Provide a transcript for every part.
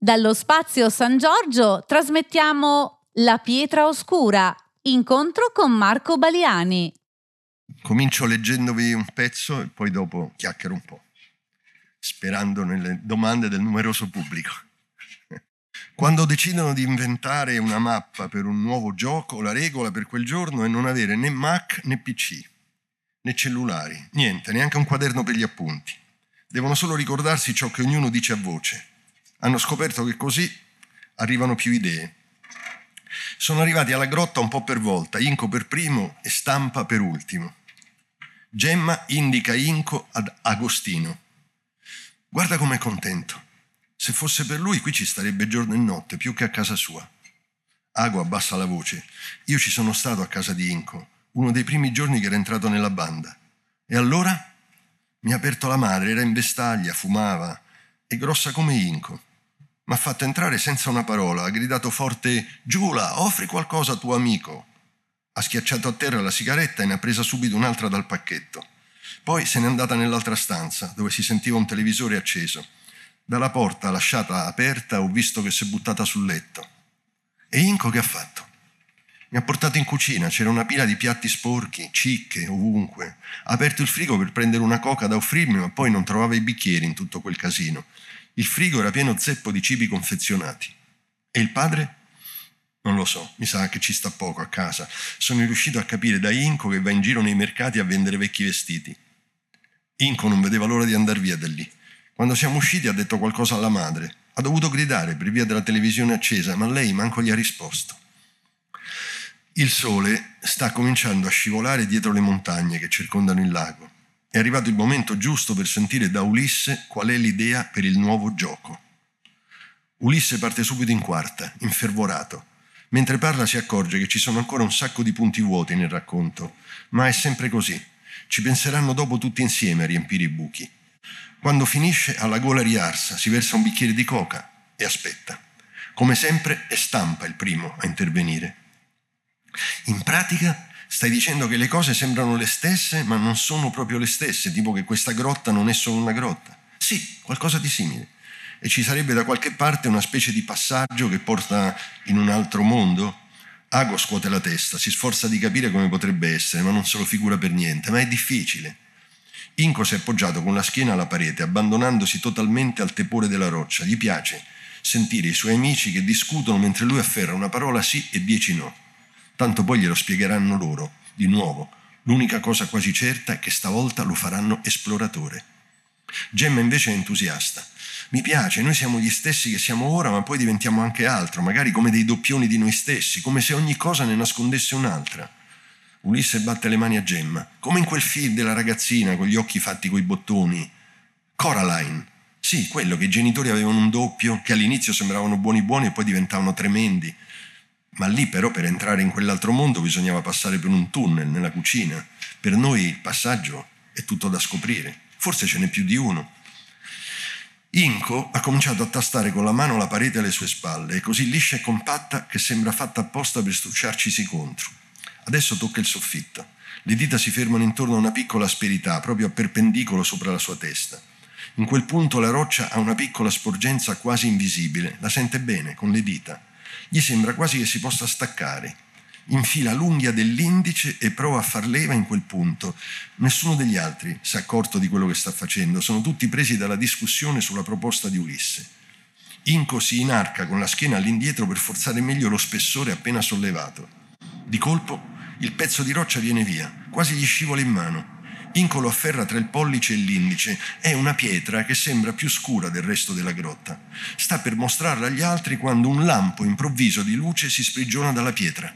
Dallo spazio San Giorgio trasmettiamo La pietra oscura, incontro con Marco Baliani. Comincio leggendovi un pezzo e poi dopo chiacchiero un po', sperando nelle domande del numeroso pubblico. Quando decidono di inventare una mappa per un nuovo gioco, la regola per quel giorno è non avere né Mac né PC, né cellulari, niente, neanche un quaderno per gli appunti. Devono solo ricordarsi ciò che ognuno dice a voce. Hanno scoperto che così arrivano più idee. Sono arrivati alla grotta un po' per volta, Inco per primo e Stampa per ultimo. Gemma indica Inco ad Agostino. Guarda com'è contento. Se fosse per lui qui ci starebbe giorno e notte, più che a casa sua. Ago abbassa la voce. Io ci sono stato a casa di Inco, uno dei primi giorni che era entrato nella banda. E allora? Mi ha aperto la madre, era in vestaglia, fumava, è grossa come Inco. Mi ha fatto entrare senza una parola, ha gridato forte Giula, offri qualcosa a tuo amico. Ha schiacciato a terra la sigaretta e ne ha presa subito un'altra dal pacchetto. Poi se n'è andata nell'altra stanza, dove si sentiva un televisore acceso. Dalla porta lasciata aperta ho visto che si è buttata sul letto. E Inco che ha fatto? Mi ha portato in cucina, c'era una pila di piatti sporchi, cicche, ovunque. Ha aperto il frigo per prendere una coca da offrirmi, ma poi non trovava i bicchieri in tutto quel casino. Il frigo era pieno zeppo di cibi confezionati. E il padre? Non lo so, mi sa che ci sta poco a casa. Sono riuscito a capire da Inco che va in giro nei mercati a vendere vecchi vestiti. Inco non vedeva l'ora di andare via da lì. Quando siamo usciti ha detto qualcosa alla madre. Ha dovuto gridare per via della televisione accesa, ma lei manco gli ha risposto. Il sole sta cominciando a scivolare dietro le montagne che circondano il lago. È arrivato il momento giusto per sentire da Ulisse qual è l'idea per il nuovo gioco. Ulisse parte subito in quarta, infervorato. Mentre parla si accorge che ci sono ancora un sacco di punti vuoti nel racconto, ma è sempre così. Ci penseranno dopo tutti insieme a riempire i buchi. Quando finisce ha la gola riarsa, si versa un bicchiere di coca e aspetta. Come sempre è Stampa il primo a intervenire. In pratica stai dicendo che le cose sembrano le stesse ma non sono proprio le stesse, tipo che questa grotta non è solo una grotta. Sì, qualcosa di simile. E ci sarebbe da qualche parte una specie di passaggio che porta in un altro mondo? Ago scuote la testa, si sforza di capire come potrebbe essere, ma non se lo figura per niente, ma è difficile. Inco si è appoggiato con la schiena alla parete, abbandonandosi totalmente al tepore della roccia. Gli piace sentire i suoi amici che discutono mentre lui afferra una parola sì e dieci no. Tanto poi glielo spiegheranno loro, di nuovo. L'unica cosa quasi certa è che stavolta lo faranno esploratore. Gemma invece è entusiasta. Mi piace, noi siamo gli stessi che siamo ora, ma poi diventiamo anche altro, magari come dei doppioni di noi stessi, come se ogni cosa ne nascondesse un'altra. Ulisse batte le mani a Gemma, come in quel film della ragazzina con gli occhi fatti coi bottoni. Coraline. Sì, quello che i genitori avevano un doppio, che all'inizio sembravano buoni buoni e poi diventavano tremendi. Ma lì però per entrare in quell'altro mondo bisognava passare per un tunnel nella cucina. Per noi il passaggio è tutto da scoprire. Forse ce n'è più di uno. Inco ha cominciato a tastare con la mano la parete alle sue spalle, così liscia e compatta che sembra fatta apposta per stucciarcisi contro. Adesso tocca il soffitto. Le dita si fermano intorno a una piccola asperità, proprio a perpendicolo sopra la sua testa. In quel punto la roccia ha una piccola sporgenza quasi invisibile, la sente bene con le dita. Gli sembra quasi che si possa staccare. Infila l'unghia dell'indice e prova a far leva in quel punto. Nessuno degli altri si è accorto di quello che sta facendo, sono tutti presi dalla discussione sulla proposta di Ulisse. Inco si inarca con la schiena all'indietro per forzare meglio lo spessore appena sollevato. Di colpo il pezzo di roccia viene via, quasi gli scivola in mano. Inco lo afferra tra il pollice e l'indice. È una pietra che sembra più scura del resto della grotta. Sta per mostrarla agli altri quando un lampo improvviso di luce si sprigiona dalla pietra.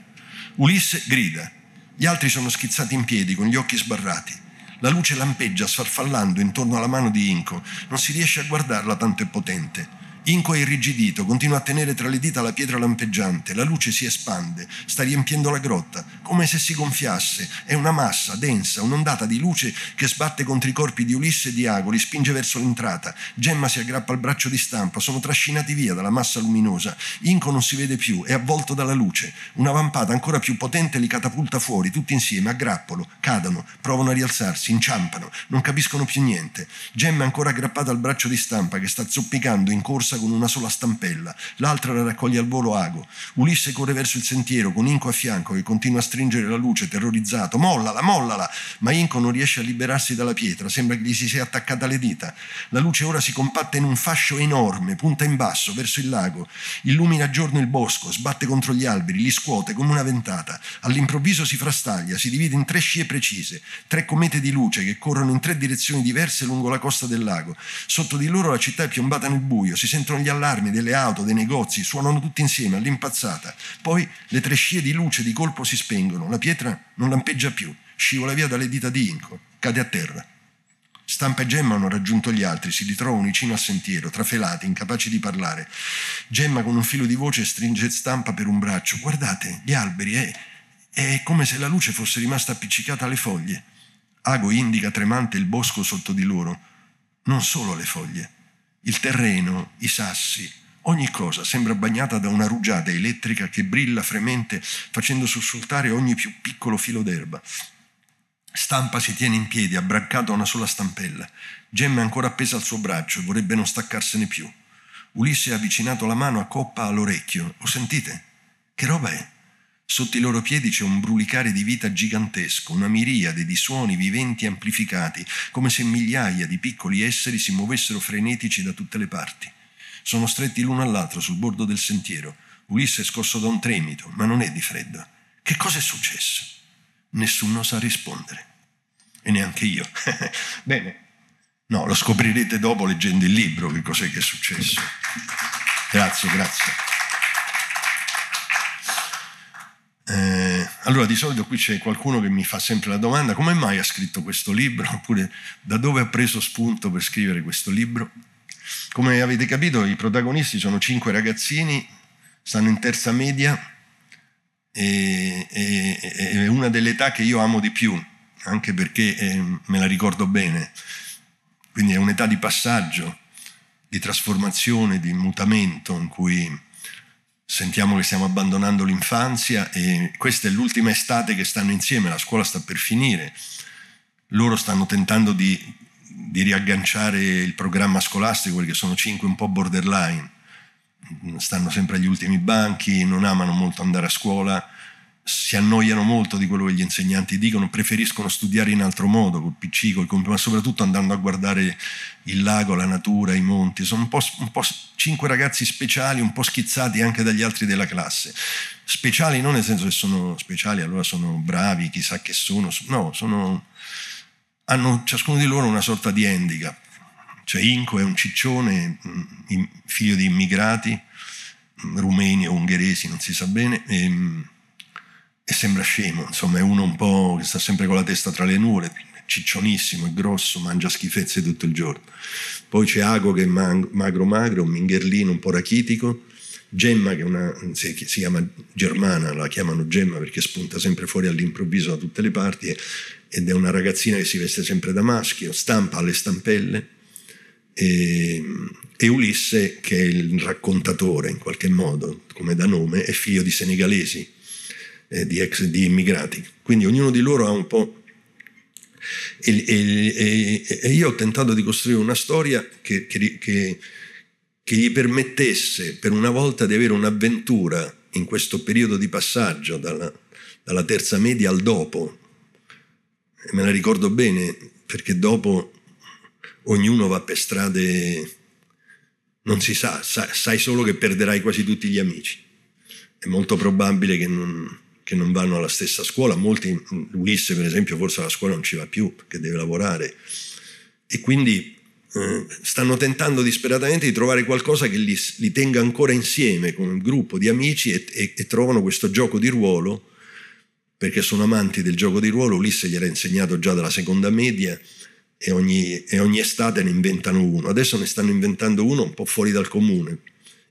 Ulisse grida. Gli altri sono schizzati in piedi con gli occhi sbarrati. La luce lampeggia sfarfallando intorno alla mano di Inco. Non si riesce a guardarla, tanto è potente. Inco è irrigidito, continua a tenere tra le dita la pietra lampeggiante, la luce si espande, sta riempiendo la grotta, come se si gonfiasse. È una massa densa, un'ondata di luce che sbatte contro i corpi di Ulisse e di Ago, li spinge verso l'entrata. Gemma si aggrappa al braccio di stampa, sono trascinati via dalla massa luminosa. Inco non si vede più, è avvolto dalla luce. Una vampata ancora più potente li catapulta fuori, tutti insieme, a grappolo, cadono, provano a rialzarsi, inciampano, non capiscono più niente. Gemma ancora aggrappata al braccio di stampa che sta zoppicando in corsa con una sola stampella. L'altra la raccoglie al volo Ago. Ulisse corre verso il sentiero con Inco a fianco che continua a stringere la luce, terrorizzato. Mollala, mollala! Ma Inco non riesce a liberarsi dalla pietra, sembra che gli si sia attaccata alle dita. La luce ora si compatta in un fascio enorme, punta in basso, verso il lago. Illumina a giorno il bosco, sbatte contro gli alberi, li scuote come una ventata. All'improvviso si frastaglia, si divide in tre scie precise, tre comete di luce che corrono in tre direzioni diverse lungo la costa del lago. Sotto di loro la città è piombata nel buio, si sentono gli allarmi delle auto, dei negozi, suonano tutti insieme all'impazzata. Poi le tre scie di luce di colpo si spengono, la pietra non lampeggia più, scivola via dalle dita di Inco, cade a terra. Stampa e Gemma hanno raggiunto gli altri, si ritrovano vicino al sentiero, trafelati, incapaci di parlare. Gemma con un filo di voce stringe Stampa per un braccio. Guardate, gli alberi, è, è come se la luce fosse rimasta appiccicata alle foglie. Ago indica tremante il bosco sotto di loro. Non solo le foglie, il terreno, i sassi, ogni cosa sembra bagnata da una rugiada elettrica che brilla fremente facendo sussultare ogni più piccolo filo d'erba. Stampa si tiene in piedi, abbraccato a una sola stampella. Gemma è ancora appesa al suo braccio e vorrebbe non staccarsene più. Ulisse ha avvicinato la mano a coppa all'orecchio. Lo sentite? Che roba è? Sotto i loro piedi c'è un brulicare di vita gigantesco, una miriade di suoni viventi amplificati, come se migliaia di piccoli esseri si muovessero frenetici da tutte le parti. Sono stretti l'uno all'altro sul bordo del sentiero. Ulisse è scosso da un tremito, ma non è di freddo. Che cosa è successo? Nessuno sa rispondere. E neanche io. Bene, no, lo scoprirete dopo leggendo il libro che cos'è che è successo. Grazie, grazie. Eh, allora, di solito qui c'è qualcuno che mi fa sempre la domanda: come mai ha scritto questo libro? Oppure da dove ha preso spunto per scrivere questo libro? Come avete capito, i protagonisti sono cinque ragazzini, stanno in terza media e, e, è una delle età che io amo di più, anche perché eh, me la ricordo bene. Quindi è un'età di passaggio, di trasformazione, di mutamento in cui sentiamo che stiamo abbandonando l'infanzia e questa è l'ultima estate che stanno insieme, la scuola sta per finire. Loro stanno tentando di, di riagganciare il programma scolastico perché sono cinque un po' borderline stanno sempre agli ultimi banchi, non amano molto andare a scuola, si annoiano molto di quello che gli insegnanti dicono, preferiscono studiare in altro modo, col PC, col computer, ma soprattutto andando a guardare il lago, la natura, i monti. Sono un po', un po', cinque ragazzi speciali, un po' schizzati anche dagli altri della classe. Speciali non nel senso che sono speciali, allora sono bravi, chissà che sono, no, sono, hanno ciascuno di loro una sorta di handicap cioè Inco è un ciccione, mm, figlio di immigrati, mm, rumeni o ungheresi, non si sa bene, e, mm, e, sembra scemo, insomma è uno un po' che sta sempre con la testa tra le nuvole, ciccionissimo, è grosso, mangia schifezze tutto il giorno. Poi c'è Ago che è magro magro, un mingherlino un po' rachitico, Gemma che è una, si, chiama Germana, la chiamano Gemma perché spunta sempre fuori all'improvviso da tutte le parti ed è una ragazzina che si veste sempre da maschio, stampa alle stampelle, e, e, Ulisse, che è il raccontatore in qualche modo, come da nome, è figlio di senegalesi, eh, di ex di immigrati. Quindi ognuno di loro ha un po'... E, e, e io ho tentato di costruire una storia che, che, che, che gli permettesse per una volta di avere un'avventura in questo periodo di passaggio dalla, dalla terza media al dopo. Me la ricordo bene perché dopo ognuno va per strade, non si sa, sai solo che perderai quasi tutti gli amici. È molto probabile che non, che non vanno alla stessa scuola, molti, Ulisse per esempio forse alla scuola non ci va più, che deve lavorare. E quindi eh, stanno tentando disperatamente di trovare qualcosa che li, li, tenga ancora insieme come un gruppo di amici e, e, e trovano questo gioco di ruolo, perché sono amanti del gioco di ruolo, Ulisse gliel'ha insegnato già dalla seconda media, e ogni, e ogni estate ne inventano uno. Adesso ne stanno inventando uno un po' fuori dal comune,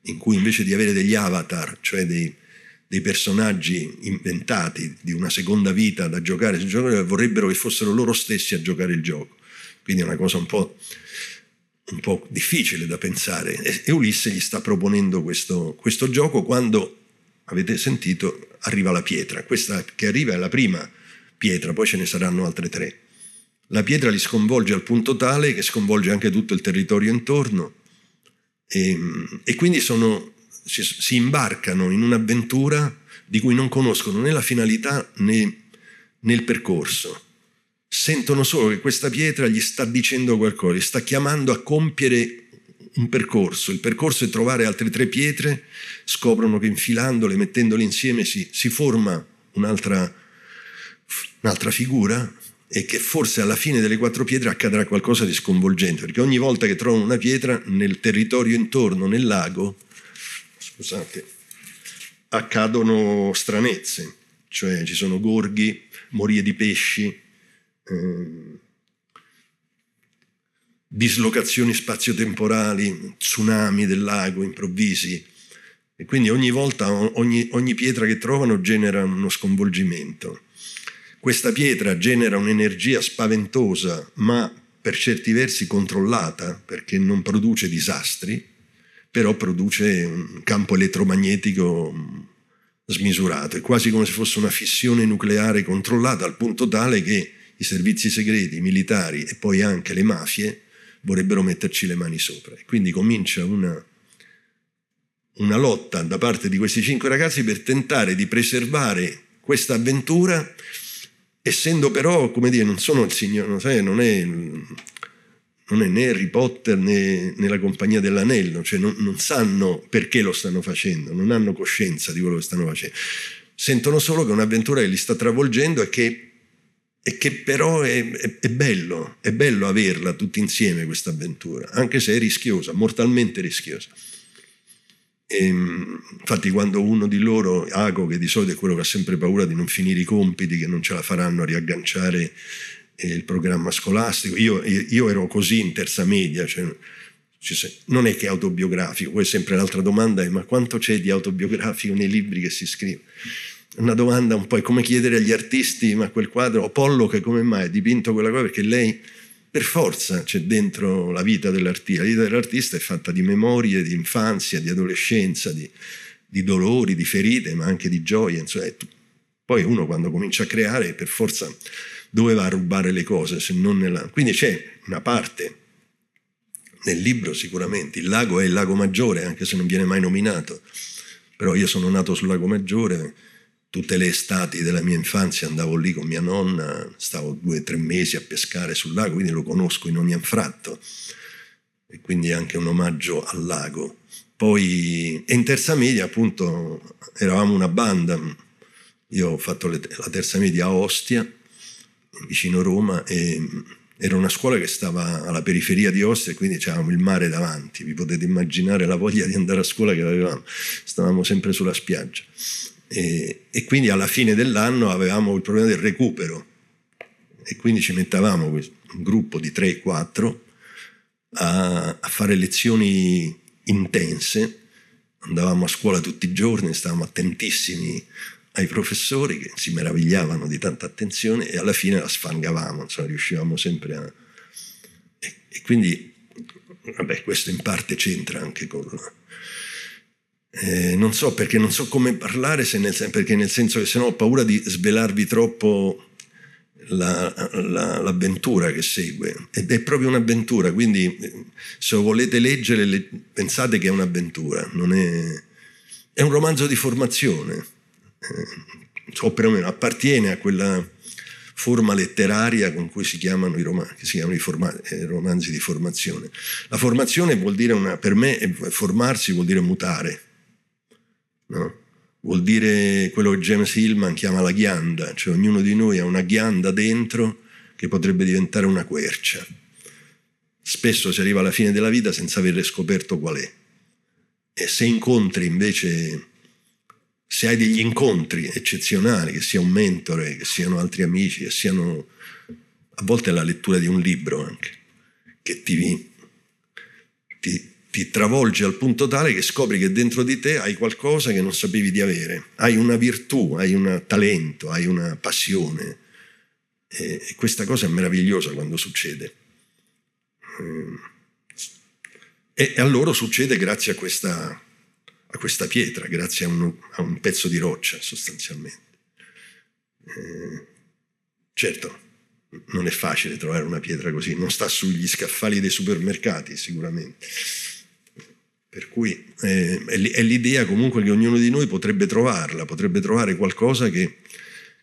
in cui invece di avere degli avatar, cioè dei, dei personaggi inventati di una seconda vita da giocare sul gioco vorrebbero che fossero loro stessi a giocare il gioco. Quindi è una cosa un po', un po difficile da pensare. E Ulisse gli sta proponendo questo, questo gioco quando, avete sentito, arriva la pietra. Questa che arriva è la prima pietra, poi ce ne saranno altre tre. La pietra li sconvolge al punto tale che sconvolge anche tutto il territorio intorno e, e quindi sono, si, si, imbarcano in un'avventura di cui non conoscono né la finalità né, né il percorso. Sentono solo che questa pietra gli sta dicendo qualcosa, gli sta chiamando a compiere un percorso. Il percorso è trovare altre tre pietre, scoprono che infilandole, mettendole insieme si, si forma un'altra, un'altra figura e che forse alla fine delle quattro pietre accadrà qualcosa di sconvolgente, perché ogni volta che trovano una pietra nel territorio intorno, nel lago, scusate, accadono stranezze, cioè ci sono gorghi, morie di pesci, eh, dislocazioni spazio-temporali, tsunami del lago improvvisi. E quindi ogni volta, ogni, ogni pietra che trovano genera uno sconvolgimento. Questa pietra genera un'energia spaventosa, ma per certi versi controllata, perché non produce disastri, però produce un campo elettromagnetico smisurato. È quasi come se fosse una fissione nucleare controllata al punto tale che i servizi segreti, i militari e poi anche le mafie vorrebbero metterci le mani sopra. Quindi comincia una, una lotta da parte di questi cinque ragazzi per tentare di preservare questa avventura essendo però, come dire, non sono il signore, non è, non è né Harry Potter né, né, la compagnia dell'anello, cioè non, non, sanno perché lo stanno facendo, non hanno coscienza di quello che stanno facendo. Sentono solo che è un'avventura che li sta travolgendo e che, e che però è, è, è, bello, è bello averla tutti insieme questa avventura, anche se è rischiosa, mortalmente rischiosa. E, ehm, infatti quando uno di loro, Ago, che di solito è quello che ha sempre paura di non finire i compiti, che non ce la faranno a riagganciare il programma scolastico, io, io, ero così in terza media, cioè, non è che è autobiografico, poi sempre l'altra domanda è ma quanto c'è di autobiografico nei libri che si scrive? Una domanda un po' è come chiedere agli artisti ma quel quadro, Apollo che come mai ha dipinto quella cosa perché lei per forza c'è dentro la vita dell'artista. La vita dell'artista è fatta di memorie, di infanzia, di adolescenza, di, di dolori, di ferite, ma anche di gioie. Insomma, poi uno quando comincia a creare, per forza, dove va a rubare le cose se non nella... Quindi c'è una parte nel libro sicuramente, il lago è il lago maggiore, anche se non viene mai nominato, però io sono nato sul lago maggiore Tutte le estati della mia infanzia andavo lì con mia nonna, stavo due o tre mesi a pescare sul lago, quindi lo conosco in ogni anfratto. E quindi anche un omaggio al lago. Poi in terza media appunto eravamo una banda, io ho fatto la terza media a Ostia, vicino Roma, e era una scuola che stava alla periferia di Ostia e quindi avevamo il mare davanti, vi potete immaginare la voglia di andare a scuola che avevamo, stavamo sempre sulla spiaggia. E, e, quindi alla fine dell'anno avevamo il problema del recupero. E quindi ci mettavamo un gruppo di 3-4 a, a fare lezioni intense, andavamo a scuola tutti i giorni, stavamo attentissimi ai professori che si meravigliavano di tanta attenzione e alla fine la sfangavamo, insomma, riuscivamo sempre a... E, e quindi, vabbè, questo in parte c'entra anche con eh, non so perché non so come parlare, nel, perché nel senso che se no ho paura di svelarvi troppo la, la, l'avventura che segue. Ed è proprio un'avventura, quindi eh, se volete leggere le, pensate che è un'avventura, non è, è un romanzo di formazione, o perlomeno appartiene a quella forma letteraria con cui si chiamano i, romanzi, si chiamano i forma, eh, romanzi di formazione. La formazione vuol dire, una, per me, formarsi vuol dire mutare No? Vuol dire quello che James Hillman chiama la ghianda, cioè ognuno di noi ha una ghianda dentro che potrebbe diventare una quercia. Spesso si arriva alla fine della vita senza aver scoperto qual è. E se incontri invece, se hai degli incontri eccezionali, che sia un mentore, che siano altri amici, che siano a volte la lettura di un libro anche, che ti, ti ti travolge al punto tale che scopri che dentro di te hai qualcosa che non sapevi di avere, hai una virtù, hai un talento, hai una passione. E questa cosa è meravigliosa quando succede. E a loro succede grazie a questa, questa pietra, grazie a un, a un, pezzo di roccia sostanzialmente. Eh, certo, non è facile trovare una pietra così, non sta sugli scaffali dei supermercati sicuramente. Per cui eh, è l'idea comunque che ognuno di noi potrebbe trovarla, potrebbe trovare qualcosa che,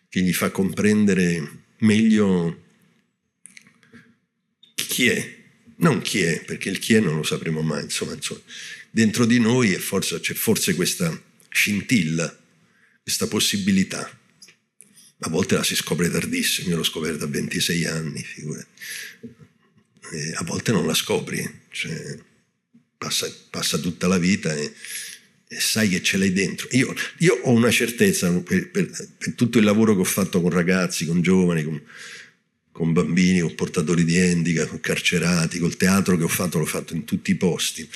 che gli fa comprendere meglio chi è, non chi è, perché il chi è non lo sapremo mai, insomma, insomma dentro di noi forse, c'è forse questa scintilla, questa possibilità. A volte la si scopre tardissimo, io l'ho scoperta a 26 anni, figurati. E a volte non la scopri, cioè, passa, passa, tutta la vita e, e, sai che ce l'hai dentro. Io, io ho una certezza per, per, per, tutto il lavoro che ho fatto con ragazzi, con giovani, con, con bambini, con portatori di handicap, con carcerati, col teatro che ho fatto, l'ho fatto in tutti i posti.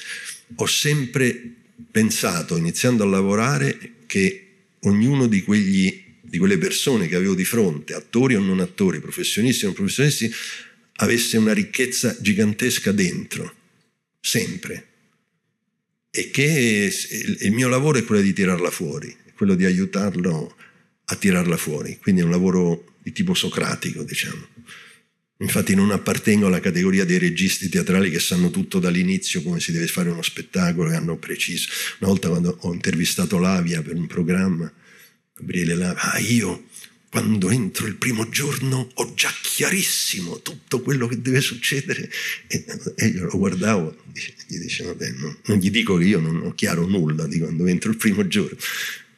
Ho sempre pensato, iniziando a lavorare, che ognuno di, quegli, di quelle persone che avevo di fronte, attori o non attori, professionisti o non professionisti, avesse una ricchezza gigantesca dentro, sempre. E che il mio lavoro è quello di tirarla fuori, quello di aiutarlo a tirarla fuori. Quindi è un lavoro di tipo socratico, diciamo. Infatti non appartengo alla categoria dei registi teatrali che sanno tutto dall'inizio come si deve fare uno spettacolo, che hanno preciso. Una volta quando ho intervistato Lavia per un programma, Gabriele Lavia, ah io quando entro il primo giorno ho già chiarissimo tutto quello che deve succedere e, e io lo guardavo gli dicevo vabbè no, non gli dico che io non ho chiaro nulla di quando entro il primo giorno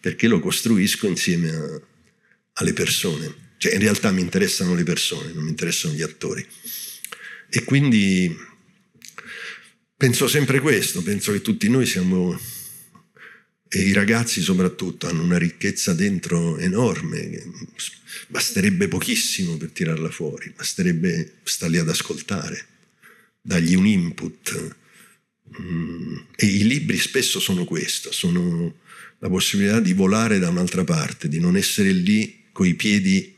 perché lo costruisco insieme a, alle persone cioè in realtà mi interessano le persone, non mi interessano gli attori. E quindi penso sempre questo, penso che tutti noi siamo, e i ragazzi soprattutto, hanno una ricchezza dentro enorme, basterebbe pochissimo per tirarla fuori, basterebbe starli ad ascoltare, dargli un input. Mm, e i libri spesso sono questo, sono la possibilità di volare da un'altra parte, di non essere lì coi piedi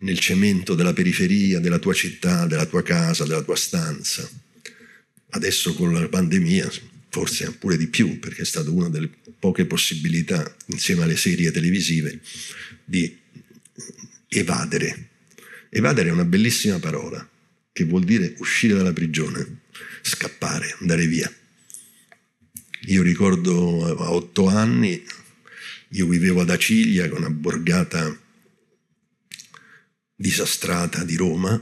nel cemento della periferia, della tua città, della tua casa, della tua stanza. Adesso con la pandemia forse pure di più, perché è stata una delle poche possibilità, insieme alle serie televisive, di evadere. Evadere è una bellissima parola, che vuol dire uscire dalla prigione, scappare, andare via. Io ricordo a otto anni, io vivevo ad Acilia, con una borgata disastrata di Roma,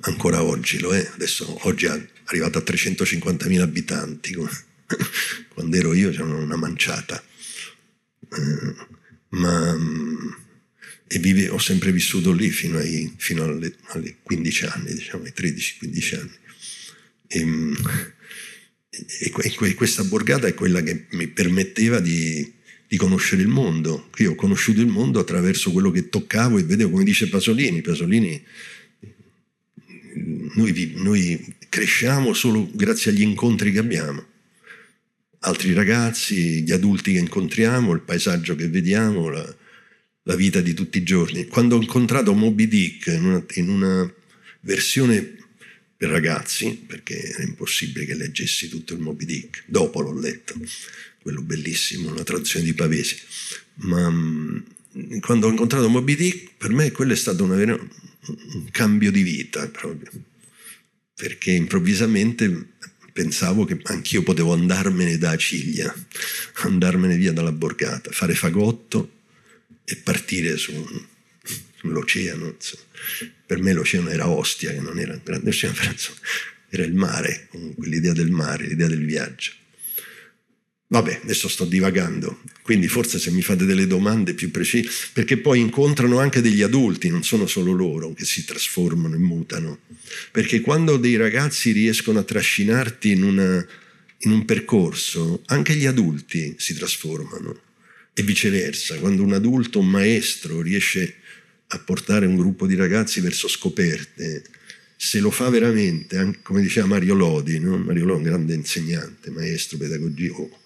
ancora oggi lo è, adesso oggi è arrivata a 350.000 abitanti, quando ero io c'era una manciata. Eh, ma, e vive, ho sempre vissuto lì fino, ai, fino alle, alle, 15 anni, diciamo ai 13-15 anni. E, e, questa borgata è quella che mi permetteva di, di conoscere il mondo. Io ho conosciuto il mondo attraverso quello che toccavo e vedevo, come dice Pasolini. Pasolini, noi, noi cresciamo solo grazie agli incontri che abbiamo. Altri ragazzi, gli adulti che incontriamo, il paesaggio che vediamo, la, la vita di tutti i giorni. Quando ho incontrato Moby Dick in una, in una versione per ragazzi, perché era impossibile che leggessi tutto il Moby Dick, dopo l'ho letto, quello bellissimo, una traduzione di Pavesi. Ma mm, quando ho incontrato Moby Dick, per me quello è stato una, un cambio di vita proprio, perché improvvisamente pensavo che anch'io potevo andarmene da Ciglia, andarmene via dalla borgata, fare fagotto e partire su, sull'oceano. Per me l'oceano era Ostia, che non era un grande oceano, era il mare, l'idea del mare, l'idea del viaggio. Vabbè, adesso sto divagando, quindi forse se mi fate delle domande più precise, perché poi incontrano anche degli adulti, non sono solo loro che si trasformano e mutano, perché quando dei ragazzi riescono a trascinarti in, una, in un percorso, anche gli adulti si trasformano. E viceversa, quando un adulto, un maestro riesce a portare un gruppo di ragazzi verso scoperte se lo fa veramente, come diceva Mario Lodi, no? Mario Lodi è un grande insegnante, maestro, pedagogia, oh,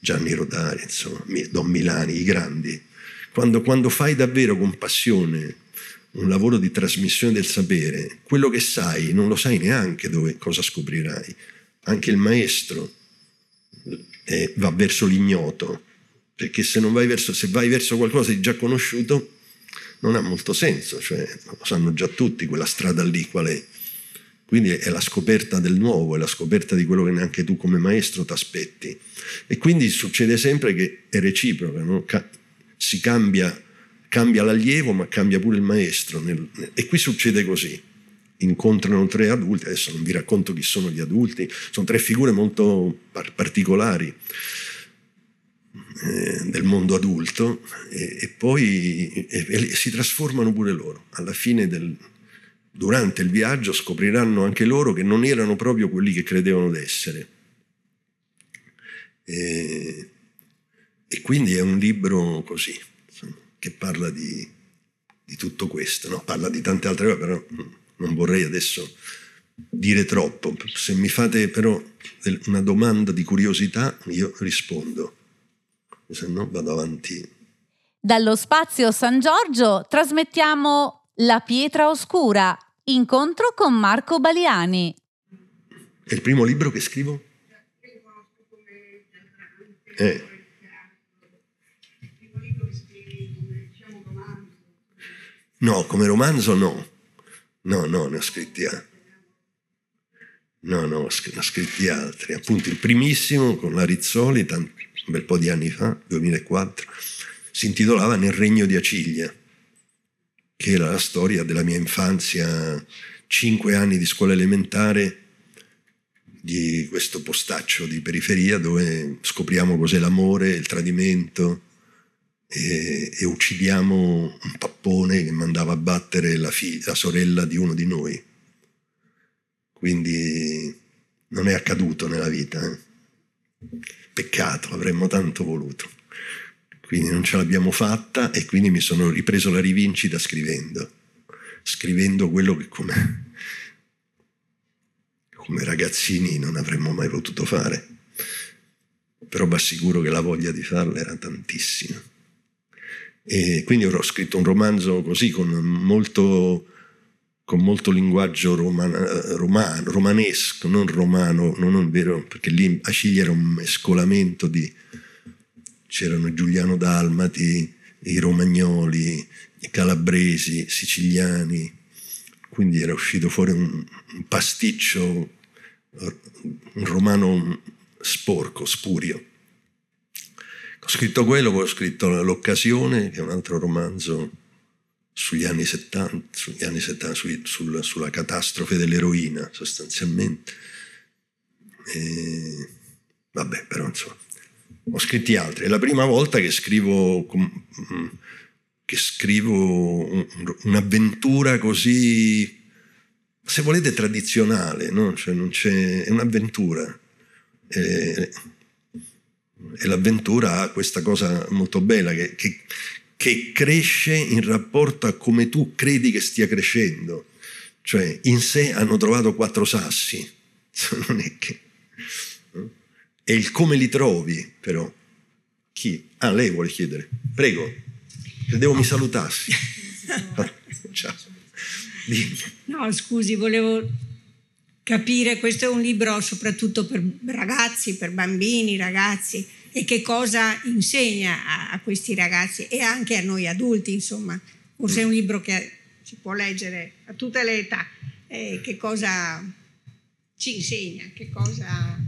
Gianni Rodari, insomma, Don Milani, i grandi, quando, quando fai davvero con passione un lavoro di trasmissione del sapere, quello che sai non lo sai neanche dove, cosa scoprirai. Anche il maestro eh, va verso l'ignoto, perché se, vai verso, se vai verso qualcosa di già conosciuto non ha molto senso, cioè lo sanno già tutti quella strada lì qual è. Quindi è la scoperta del nuovo, è la scoperta di quello che neanche tu come maestro ti aspetti. E quindi succede sempre che è reciproca, no? si cambia, cambia l'allievo ma cambia pure il maestro. e qui succede così. Incontrano tre adulti, adesso non vi racconto chi sono gli adulti, sono tre figure molto particolari eh, del mondo adulto e, e poi e, e si trasformano pure loro. Alla fine del, durante il viaggio scopriranno anche loro che non erano proprio quelli che credevano di essere. E, e, quindi è un libro così, che parla di, di tutto questo, no? parla di tante altre cose, però non vorrei adesso dire troppo. Se mi fate però una domanda di curiosità, io rispondo se no vado avanti. Dallo spazio San Giorgio trasmettiamo La pietra oscura, incontro con Marco Baliani. È il primo libro che scrivo? Eh. No, come romanzo no. No, no, ne ho scritti altri. No, no, ne ho scritti altri. Appunto il primissimo con la Rizzoli, un bel po' di anni fa, 2004, si intitolava Nel regno di Aciglia, che era la storia della mia infanzia, cinque anni di scuola elementare di questo postaccio di periferia dove scopriamo cos'è l'amore, il tradimento e, e uccidiamo un pappone che mandava a battere la, figlia, la sorella di uno di noi. Quindi non è accaduto nella vita. Eh? Peccato, avremmo tanto voluto. Quindi non ce l'abbiamo fatta e quindi mi sono ripreso la rivincita scrivendo, scrivendo quello che come, come ragazzini non avremmo mai potuto fare. Però vi assicuro che la voglia di farlo era tantissima. E quindi ho scritto un romanzo così con molto con molto linguaggio romano, romano, romanesco, non romano, non vero, perché lì a Ciglia era un mescolamento di... c'erano Giuliano Dalmati, i romagnoli, i calabresi, i siciliani, quindi era uscito fuori un, un pasticcio, un romano sporco, spurio. Ho scritto quello, poi ho scritto L'occasione, che è un altro romanzo sugli anni 70, sugli anni 70 su, sul, sulla catastrofe dell'eroina sostanzialmente. E, vabbè, però insomma, ho scritti altri. È la prima volta che scrivo, che scrivo un'avventura così, se volete, tradizionale, no? cioè è un'avventura. E, e l'avventura ha questa cosa molto bella che, che, che cresce in rapporto a come tu credi che stia crescendo. Cioè, in sé hanno trovato quattro sassi. Non è che... E il come li trovi, però. Chi? Ah, lei vuole chiedere. Prego. Credevo mi salutassi. Ciao. Dimmi. No, scusi, volevo capire, questo è un libro soprattutto per ragazzi, per bambini, ragazzi e che cosa insegna a, a, questi ragazzi e anche a noi adulti, insomma. Forse è un libro che si può leggere a tutte le età. Eh, che cosa ci insegna? Che cosa...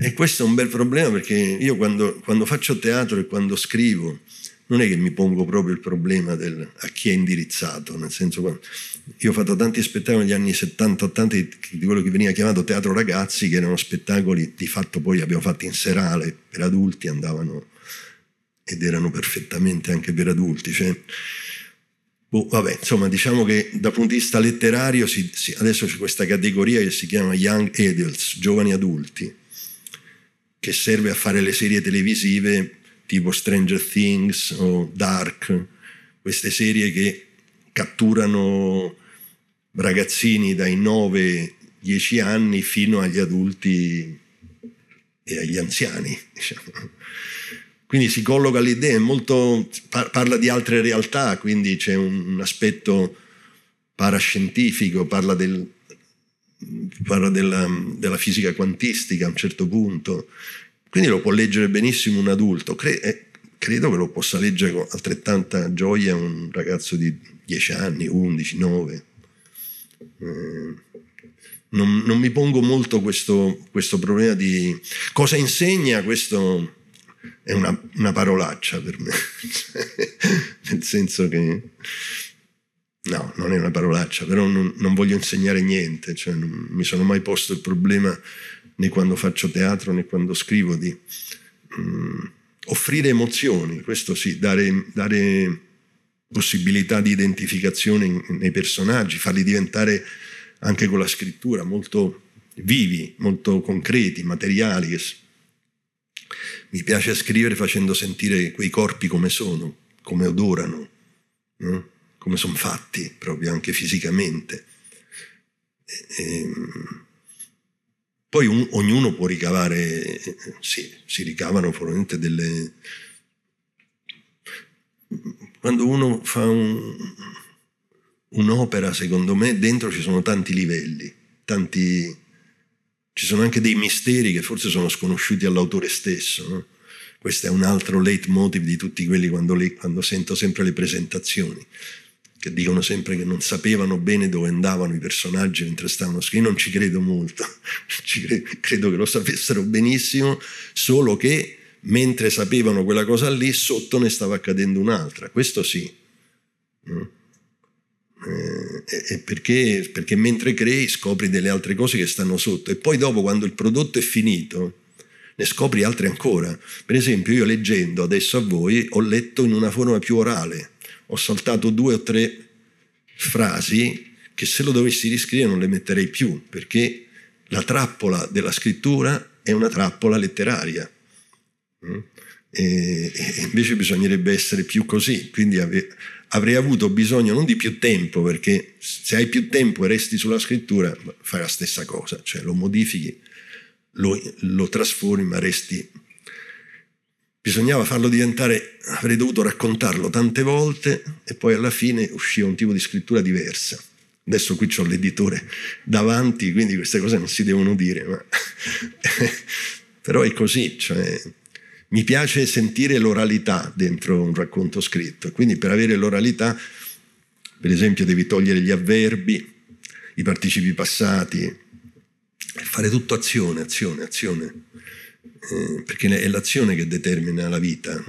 E questo è un bel problema perché io quando, quando faccio teatro e quando scrivo non è che mi pongo proprio il problema del, a chi è indirizzato, nel senso io ho fatto tanti spettacoli negli anni 70-80 di quello che veniva chiamato teatro ragazzi, che erano spettacoli di fatto poi abbiamo fatto in serale per adulti, andavano ed erano perfettamente anche per adulti. Cioè, boh, vabbè, insomma, diciamo che dal punto di vista letterario si, si, adesso c'è questa categoria che si chiama Young Adults, giovani adulti, che serve a fare le serie televisive tipo Stranger Things o Dark, queste serie che catturano ragazzini dai 9-10 anni fino agli adulti e agli anziani. Diciamo. Quindi si colloca l'idea, molto, parla di altre realtà, quindi c'è un, aspetto parascientifico, parla, del, parla della, della, fisica quantistica a un certo punto. Quindi lo può leggere benissimo un adulto. Cre- eh, credo che lo possa leggere con altrettanta gioia un ragazzo di 10 anni, 11, 9. Eh, non, non, mi pongo molto questo, questo, problema di cosa insegna questo è una, una parolaccia per me nel senso che no, non è una parolaccia però non, non voglio insegnare niente cioè non mi sono mai posto il problema né quando faccio teatro né quando scrivo di mm, offrire emozioni questo sì, dare, dare possibilità di identificazione nei personaggi farli diventare anche con la scrittura, molto vivi, molto concreti, materiali. Mi piace scrivere facendo sentire quei corpi come sono, come odorano, no? Come sono fatti, proprio anche fisicamente. E, ehm, poi un, ognuno può ricavare, sì, si ricavano probabilmente delle... Quando uno fa un, un'opera, secondo me, dentro ci sono tanti livelli, tanti... ci sono anche dei misteri che forse sono sconosciuti all'autore stesso. No? Questo è un altro leitmotiv di tutti quelli quando, le, quando sento sempre le presentazioni, che dicono sempre che non sapevano bene dove andavano i personaggi mentre stavano scrivendo. Non ci credo molto, ci credo, credo che lo sapessero benissimo, solo che mentre sapevano quella cosa lì, sotto ne stava accadendo un'altra. Questo sì. No? eh, perché, perché mentre crei scopri delle altre cose che stanno sotto e poi dopo quando il prodotto è finito ne scopri altre ancora. Per esempio io leggendo adesso a voi ho letto in una forma più orale, ho saltato due o tre frasi che se lo dovessi riscrivere non le metterei più perché la trappola della scrittura è una trappola letteraria. Mm? E, invece bisognerebbe essere più così, quindi avrei avuto bisogno non di più tempo, perché se hai più tempo e resti sulla scrittura fai la stessa cosa, cioè lo modifichi, lo, lo trasformi, ma resti... Bisognava farlo diventare, avrei dovuto raccontarlo tante volte e poi alla fine usciva un tipo di scrittura diversa. Adesso qui ho l'editore davanti, quindi queste cose non si devono dire, ma... però è così, cioè mi piace sentire l'oralità dentro un racconto scritto, quindi per avere l'oralità, per esempio, devi togliere gli avverbi, i participi passati, fare tutto azione, azione, azione, eh, perché è l'azione che determina la vita.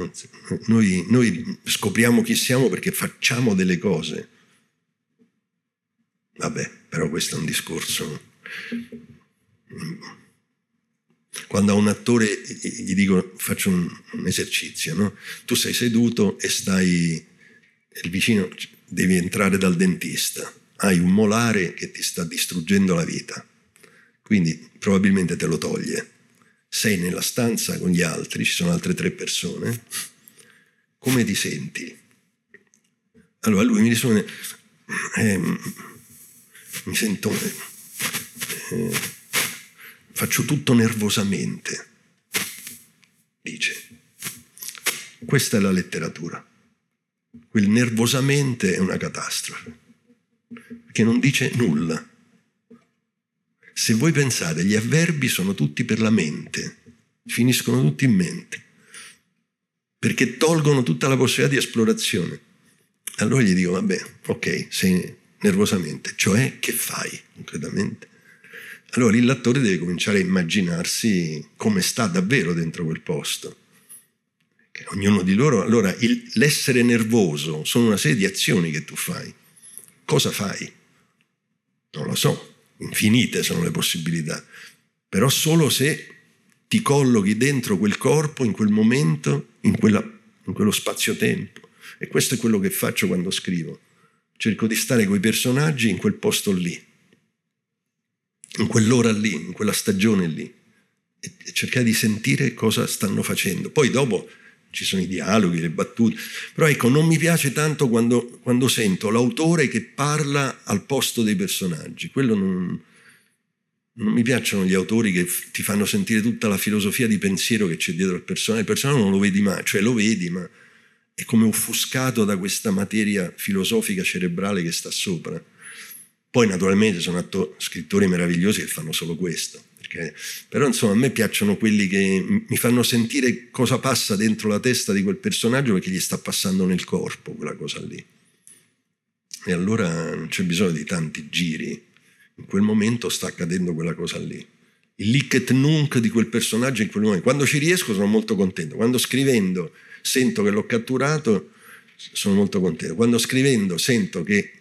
Noi, noi scopriamo chi siamo perché facciamo delle cose. Vabbè, però questo è un discorso quando a un attore gli dico faccio un, un esercizio, no? tu sei seduto e stai, il vicino devi entrare dal dentista, hai un molare che ti sta distruggendo la vita, quindi probabilmente te lo toglie. Sei nella stanza con gli altri, ci sono altre tre persone, come ti senti? Allora lui mi risponde, eh, mi sento... Eh, faccio tutto nervosamente, dice. Questa è la letteratura. Quel nervosamente è una catastrofe, perché non dice nulla. Se voi pensate, gli avverbi sono tutti per la mente, finiscono tutti in mente, perché tolgono tutta la possibilità di esplorazione. Allora gli dico, vabbè, ok, sei nervosamente, cioè che fai concretamente? Allora lì l'attore deve cominciare a immaginarsi come sta davvero dentro quel posto. Che ognuno di loro, allora il, l'essere nervoso sono una serie di azioni che tu fai. Cosa fai? Non lo so, infinite sono le possibilità, però solo se ti collochi dentro quel corpo, in quel momento, in, quella, in quello spazio-tempo. E questo è quello che faccio quando scrivo. Cerco di stare con i personaggi in quel posto lì in quell'ora lì, in quella stagione lì, e cercare di sentire cosa stanno facendo. Poi dopo ci sono i dialoghi, le battute, però ecco, non mi piace tanto quando, quando sento l'autore che parla al posto dei personaggi, quello non, non mi piacciono gli autori che ti fanno sentire tutta la filosofia di pensiero che c'è dietro al personaggio, il personaggio non lo vedi mai, cioè lo vedi ma è come offuscato da questa materia filosofica cerebrale che sta sopra. Poi naturalmente sono atto- scrittori meravigliosi che fanno solo questo, perché, però insomma a me piacciono quelli che mi fanno sentire cosa passa dentro la testa di quel personaggio perché gli sta passando nel corpo quella cosa lì. E allora non c'è bisogno di tanti giri, in quel momento sta accadendo quella cosa lì. Il licket nunc di quel personaggio in quel momento. Quando ci riesco sono molto contento, quando scrivendo sento che l'ho catturato sono molto contento, quando scrivendo sento che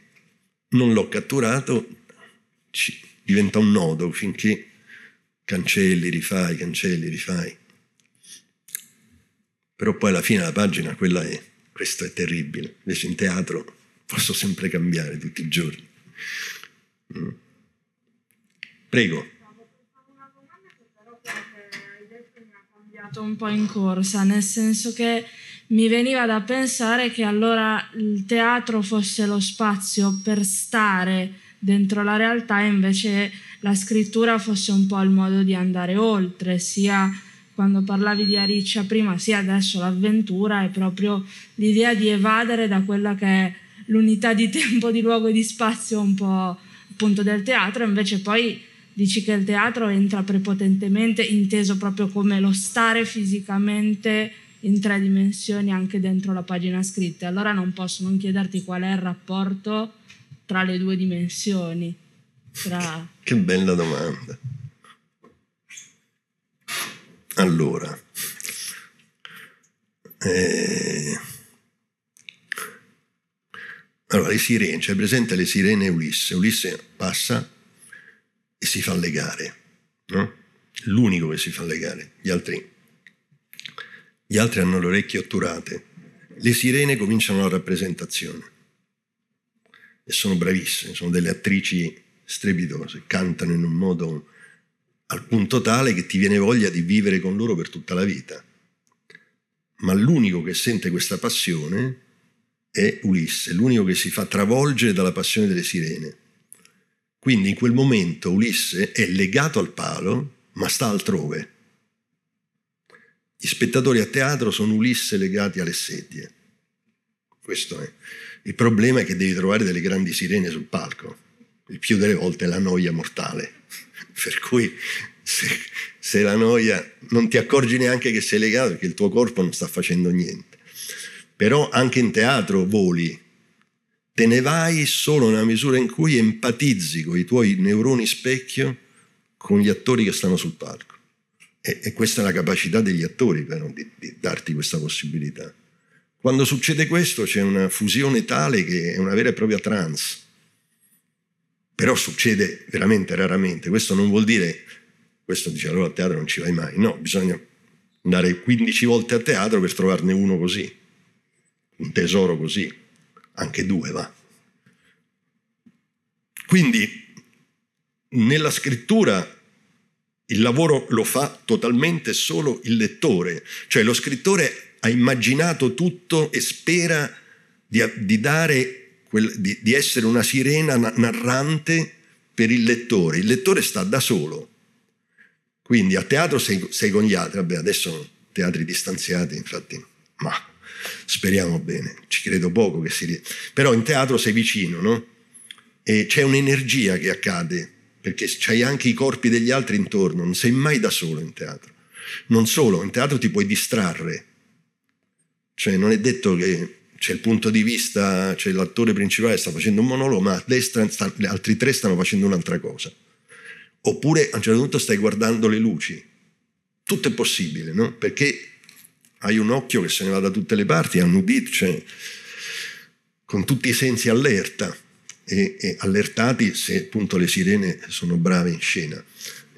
non l'ho catturato, diventa un nodo finché cancelli, rifai, cancelli, rifai. Però poi alla fine la pagina, quella è, questo è terribile. Invece in teatro posso sempre cambiare tutti i giorni. Mm. Prego. Un po' in corsa, nel senso che mi veniva da pensare che allora il teatro fosse lo spazio per stare dentro la realtà e invece la scrittura fosse un po' il modo di andare oltre, sia quando parlavi di Ariccia prima, sia adesso l'avventura è proprio l'idea di evadere da quella che è l'unità di tempo, di luogo e di spazio un po' appunto del teatro, invece poi dici che il teatro entra prepotentemente inteso proprio come lo stare fisicamente in tre dimensioni anche dentro la pagina scritta. Allora non posso non chiederti qual è il rapporto tra le due dimensioni. Tra... Che bella domanda. Allora, eh, allora le sirene, c'è presente le sirene Ulisse. Ulisse passa e si fa legare, no? L'unico che si fa legare, gli altri gli altri hanno le orecchie otturate. Le sirene cominciano la rappresentazione e sono bravissime, sono delle attrici strepitose, cantano in un modo al punto tale che ti viene voglia di vivere con loro per tutta la vita. Ma l'unico che sente questa passione è Ulisse, l'unico che si fa travolgere dalla passione delle sirene. Quindi in quel momento Ulisse è legato al palo, ma sta altrove gli spettatori a teatro sono Ulisse legati alle sedie. Questo è. Il problema è che devi trovare delle grandi sirene sul palco. Il più delle volte la noia mortale. Per cui se, se la noia non ti accorgi neanche che sei legato perché il tuo corpo non sta facendo niente. Però anche in teatro voli, te ne vai solo nella misura in cui empatizzi con i tuoi neuroni specchio con gli attori che stanno sul palco. E, e questa è la capacità degli attori però, di, di darti questa possibilità. Quando succede questo c'è una fusione tale che è una vera e propria trance. Però succede veramente raramente. Questo non vuol dire, questo dice allora a teatro non ci vai mai. No, bisogna andare 15 volte a teatro per trovarne uno così. Un tesoro così. Anche due va. Quindi nella scrittura il lavoro lo fa totalmente solo il lettore, cioè lo scrittore ha immaginato tutto e spera di, di, dare, di, di essere una sirena narrante per il lettore. Il lettore sta da solo. Quindi a teatro sei, sei con gli altri, vabbè adesso teatri distanziati, infatti, ma speriamo bene, ci credo poco che si riesca. Però in teatro sei vicino, no? E c'è un'energia che accade perché c'hai anche i corpi degli altri intorno, non sei mai da solo in teatro. Non solo, in teatro ti puoi distrarre. Cioè non è detto che c'è il punto di vista, c'è l'attore principale sta facendo un monologo, ma a destra sta, gli altri tre stanno facendo un'altra cosa. Oppure a un certo punto stai guardando le luci. Tutto è possibile, no? Perché hai un occhio che se ne va da tutte le parti, hai un udito, cioè, con tutti i sensi allerta e, e allertati se appunto le sirene sono brave in scena.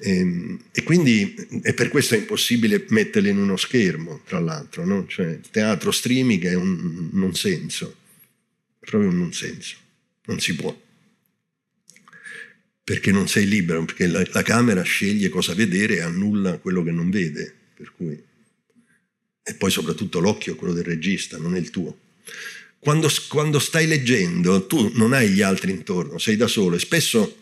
E, ehm, e, quindi e per questo è impossibile metterle in uno schermo, tra l'altro, no? cioè, il teatro streaming è un non senso, proprio un non senso, non si può. Perché non sei libero, perché la, la camera sceglie cosa vedere e annulla quello che non vede. Per cui. E poi soprattutto l'occhio è quello del regista, non è il tuo. Quando, quando stai leggendo tu non hai gli altri intorno, sei da solo e spesso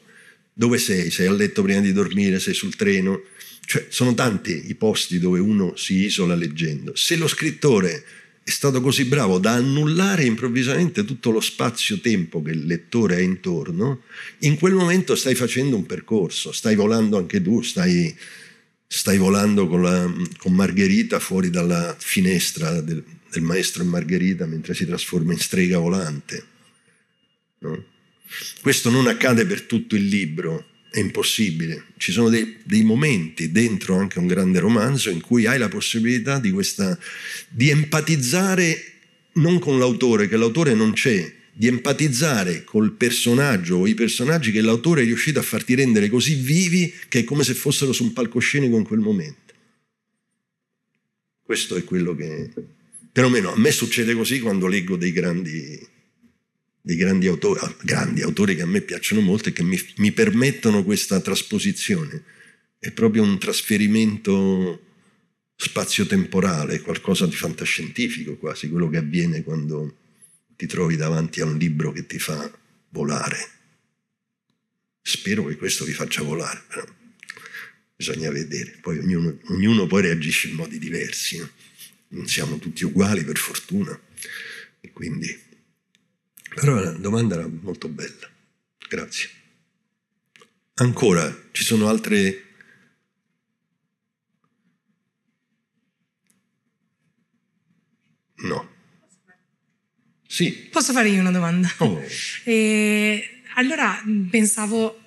dove sei? Sei a letto prima di dormire, sei sul treno, cioè sono tanti i posti dove uno si isola leggendo. Se lo scrittore è stato così bravo da annullare improvvisamente tutto lo spazio-tempo che il lettore ha intorno, in quel momento stai facendo un percorso, stai volando anche tu, stai, stai volando con, la, con, Margherita fuori dalla finestra del, del, maestro Margherita mentre si trasforma in strega volante. No? Questo non accade per tutto il libro, è impossibile. Ci sono dei, dei, momenti dentro anche un grande romanzo in cui hai la possibilità di, questa, di empatizzare non con l'autore, che l'autore non c'è, di empatizzare col personaggio o i personaggi che l'autore è riuscito a farti rendere così vivi che è come se fossero su un palcoscenico in quel momento. Questo è quello che, perlomeno a me succede così quando leggo dei grandi dei grandi autori, grandi autori che a me piacciono molto e che mi, mi permettono questa trasposizione. È proprio un trasferimento spazio-temporale, qualcosa di fantascientifico quasi, quello che avviene quando ti trovi davanti a un libro che ti fa volare. Spero che questo vi faccia volare, però bisogna vedere. Poi ognuno, ognuno poi reagisce in modi diversi, no? non siamo tutti uguali per fortuna, e quindi però la domanda era molto bella. Grazie. Ancora, ci sono altre... No. Sì. Posso fare io una domanda? Oh. E, allora pensavo,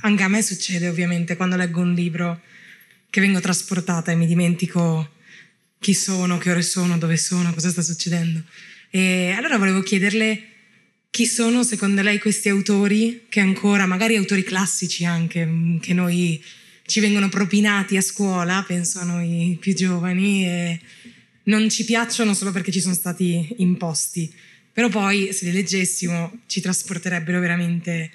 anche a me succede ovviamente quando leggo un libro che vengo trasportata e mi dimentico chi sono, che ore sono, dove sono, cosa sta succedendo. E allora volevo chiederle chi sono secondo lei questi autori che ancora, magari autori classici anche, mm, che noi ci vengono propinati a scuola, penso a noi più giovani, e non ci piacciono solo perché ci sono stati imposti, però poi se li leggessimo ci trasporterebbero veramente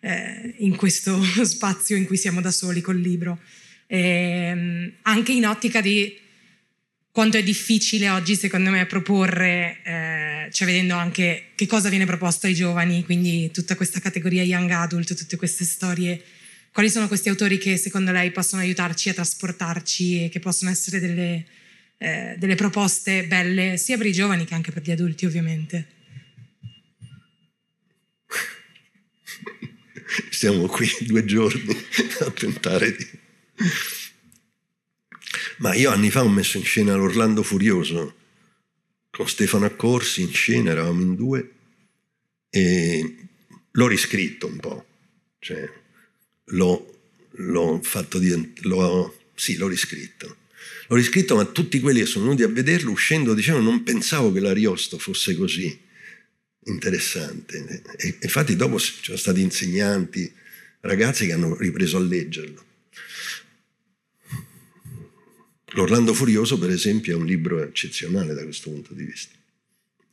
eh, in questo spazio in cui siamo da soli col libro. E, ehm, anche in ottica di quanto è difficile oggi, secondo me, proporre, eh, cioè vedendo anche che cosa viene proposto ai giovani, quindi tutta questa categoria young adult, tutte queste storie. Quali sono questi autori che secondo lei possono aiutarci a trasportarci e che possono essere delle, eh, delle proposte belle sia per i giovani che anche per gli adulti, ovviamente? Stiamo qui due giorni a tentare di ma io anni fa ho messo in scena l'Orlando Furioso con Stefano Accorsi in scena, eravamo in due, e l'ho riscritto un po', cioè l'ho, l'ho fatto di, l'ho, sì, l'ho riscritto. L'ho riscritto, ma tutti quelli che sono venuti a vederlo uscendo dicevano non pensavo che l'Ariosto fosse così interessante. E infatti dopo ci sono stati insegnanti, ragazzi che hanno ripreso a leggerlo. L'Orlando Furioso, per esempio, è un libro eccezionale da questo punto di vista.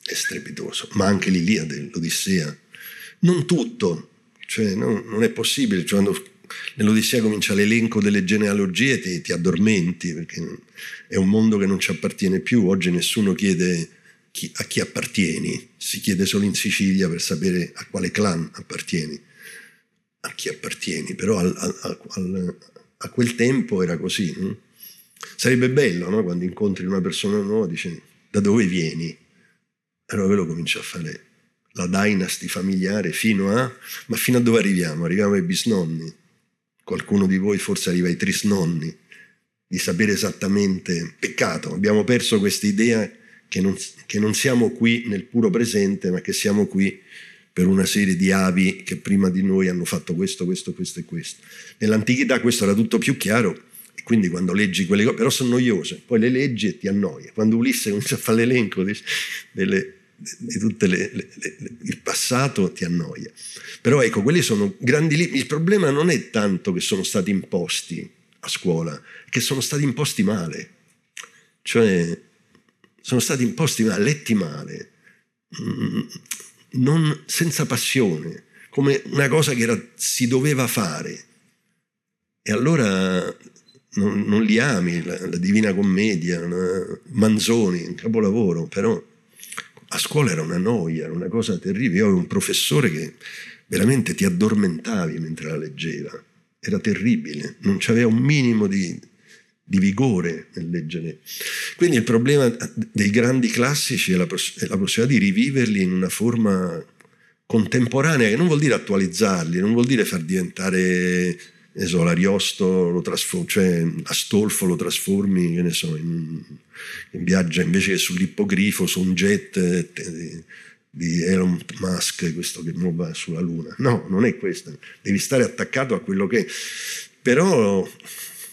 È strepitoso, ma anche l'Iliade, l'Odissea. Non tutto, cioè no, non è possibile. Cioè, quando nell'Odissea comincia l'elenco delle genealogie ti, ti, addormenti, perché è un mondo che non ci appartiene più. Oggi nessuno chiede chi, a chi appartieni, si chiede solo in Sicilia per sapere a quale clan appartieni, a chi appartieni. Però al, al, al, a quel tempo era così. No? Sarebbe bello no? quando incontri una persona nuova, dici da dove vieni? Allora quello comincia a fare la dynasty familiare fino a... ma fino a dove arriviamo? Arriviamo ai bisnonni. Qualcuno di voi forse arriva ai trisnonni, di sapere esattamente... Peccato, abbiamo perso questa idea che non, che non siamo qui nel puro presente, ma che siamo qui per una serie di avi che prima di noi hanno fatto questo, questo, questo e questo. Nell'antichità questo era tutto più chiaro, quindi quando leggi quelle cose, però sono noiose, poi le leggi e ti annoia. Quando Ulisse comincia a fare l'elenco di, delle, di tutto il passato ti annoia. Però ecco, quelli sono grandi libri. Il problema non è tanto che sono stati imposti a scuola, che sono stati imposti male. Cioè, sono stati imposti male, letti male, mm, non, senza passione, come una cosa che era, si doveva fare. E allora non, non li ami, la, la, Divina Commedia, una, Manzoni, un capolavoro, però a scuola era una noia, era una cosa terribile. Io avevo un professore che veramente ti addormentavi mentre la leggeva, era terribile, non c'aveva un minimo di, di vigore nel leggere. Quindi il problema dei grandi classici è la, è la possibilità di riviverli in una forma contemporanea, che non vuol dire attualizzarli, non vuol dire far diventare so, l'Ariosto lo trasformi, cioè Astolfo lo trasformi, che ne so, in, in viaggia invece che sull'ippogrifo, su un jet eh, di Elon Musk, questo che va sulla Luna. No, non è questo. Devi stare attaccato a quello che. Però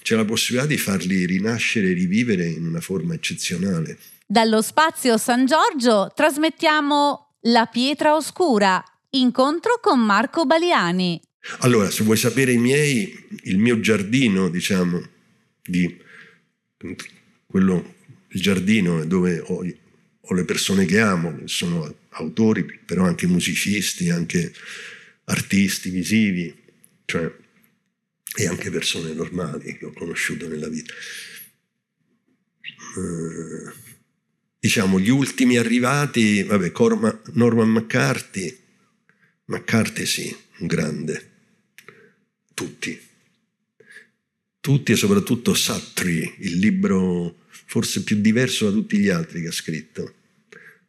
c'è la possibilità di farli rinascere e rivivere in una forma eccezionale. Dallo spazio San Giorgio trasmettiamo La pietra oscura, incontro con Marco Baliani. Allora, se vuoi sapere i miei, il mio giardino, diciamo, di quello, il giardino dove ho, ho le persone che amo, che sono autori, però anche musicisti, anche artisti visivi, cioè, e anche persone normali che ho conosciuto nella vita. Uh, diciamo, gli ultimi arrivati, vabbè, Corma, Norman McCarthy, McCarthy sì, un grande, tutti, tutti e soprattutto Satri, il libro forse più diverso da tutti gli altri che ha scritto,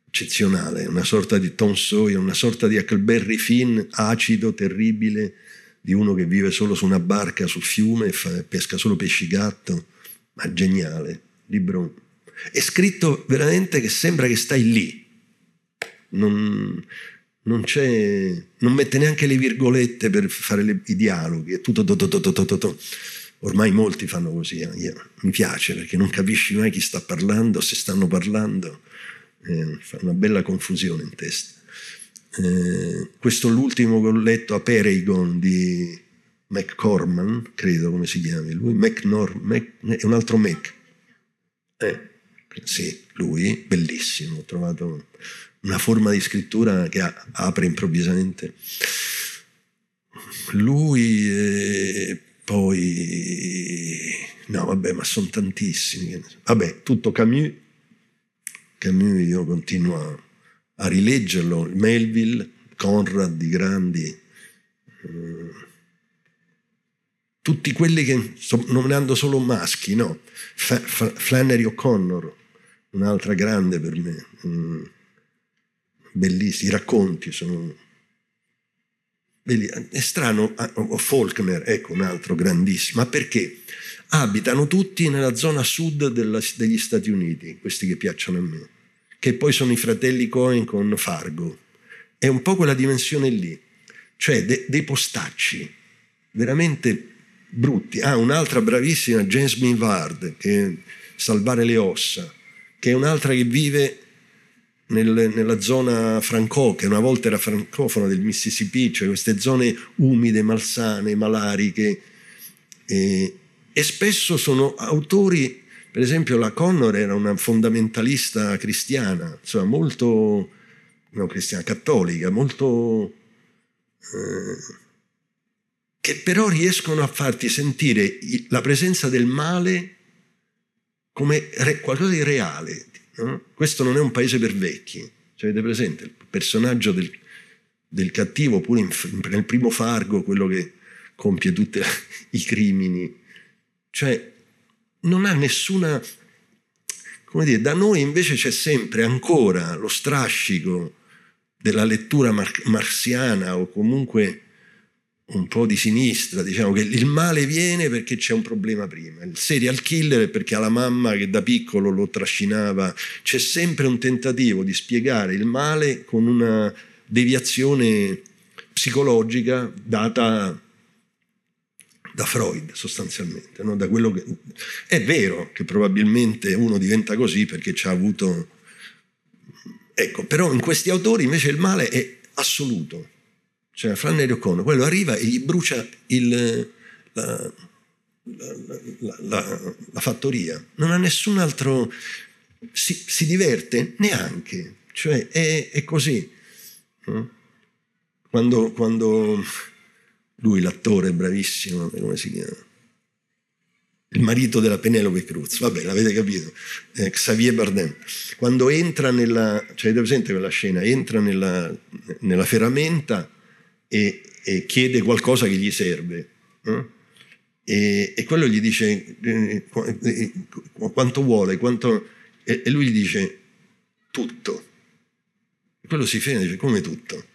eccezionale, una sorta di Tom Sawyer, una sorta di Huckleberry Finn acido, terribile, di uno che vive solo su una barca sul fiume e fa, pesca solo pesci gatto, ma geniale, libro. È scritto veramente che sembra che stai lì, non, non, non mette neanche le virgolette per fare le, i dialoghi, è tutto... To, to, to, Ormai molti fanno così, eh. Mi piace perché non capisci mai chi sta parlando, se stanno parlando, eh, fa una bella confusione in testa. Eh, questo è l'ultimo che ho letto a Peregon di McCorman, credo come si chiami lui, McNor, Mac, è un altro Mac. Eh, sì, lui, bellissimo, ho trovato una forma di scrittura che apre improvvisamente. Lui e poi... No, vabbè, ma sono tantissimi. Vabbè, tutto Camus. Camus io continuo a, a rileggerlo. Melville, Conrad, di grandi. Eh, tutti quelli che sto nominando solo maschi, no? Flannery O'Connor, un'altra grande per me. Bellissimi, i racconti sono... È strano, ah, Faulkner, ecco un altro grandissimo, ma perché? Abitano tutti nella zona sud della, degli Stati Uniti, questi che piacciono a me, che poi sono i fratelli Cohen con Fargo. È un po' quella dimensione lì, cioè de, dei postacci, veramente brutti. Ah, un'altra bravissima, James Minvard, che Salvare le ossa, che è un'altra che vive nel, nella zona franco, che una volta era francofona del Mississippi, cioè queste zone umide, malsane, malariche, e, e spesso sono autori, per esempio la Connor era una fondamentalista cristiana, insomma molto, no cristiana, cattolica, molto... Eh, che però riescono a farti sentire la presenza del male come qualcosa di reale, No? Questo non è un paese per vecchi. Cioè, avete presente il personaggio del, del cattivo, pure in, nel primo Fargo, quello che compie tutti i crimini. Cioè, non ha nessuna... Come dire, da noi invece c'è sempre ancora lo strascico della lettura mar- marziana o comunque un po' di sinistra, diciamo che il male viene perché c'è un problema prima, il serial killer è perché ha la mamma che da piccolo lo trascinava, c'è sempre un tentativo di spiegare il male con una deviazione psicologica data da Freud sostanzialmente, no? da che... è vero che probabilmente uno diventa così perché ci ha avuto... Ecco, però in questi autori invece il male è assoluto, cioè Flannery O'Connor, quello arriva e gli brucia il, la, la, la, la, fattoria, non ha nessun altro, si, si diverte neanche, cioè è, è così. Quando, quando, lui, l'attore bravissimo, come si chiama? il marito della Penelope Cruz, vabbè, l'avete capito, eh, Xavier Bardem, quando entra nella, cioè avete presente quella scena, entra nella, nella ferramenta e, e, chiede qualcosa che gli serve, no? e, e, quello gli dice eh, eh, quanto vuole, quanto, e, e, lui gli dice tutto. E quello si ferma e dice come tutto?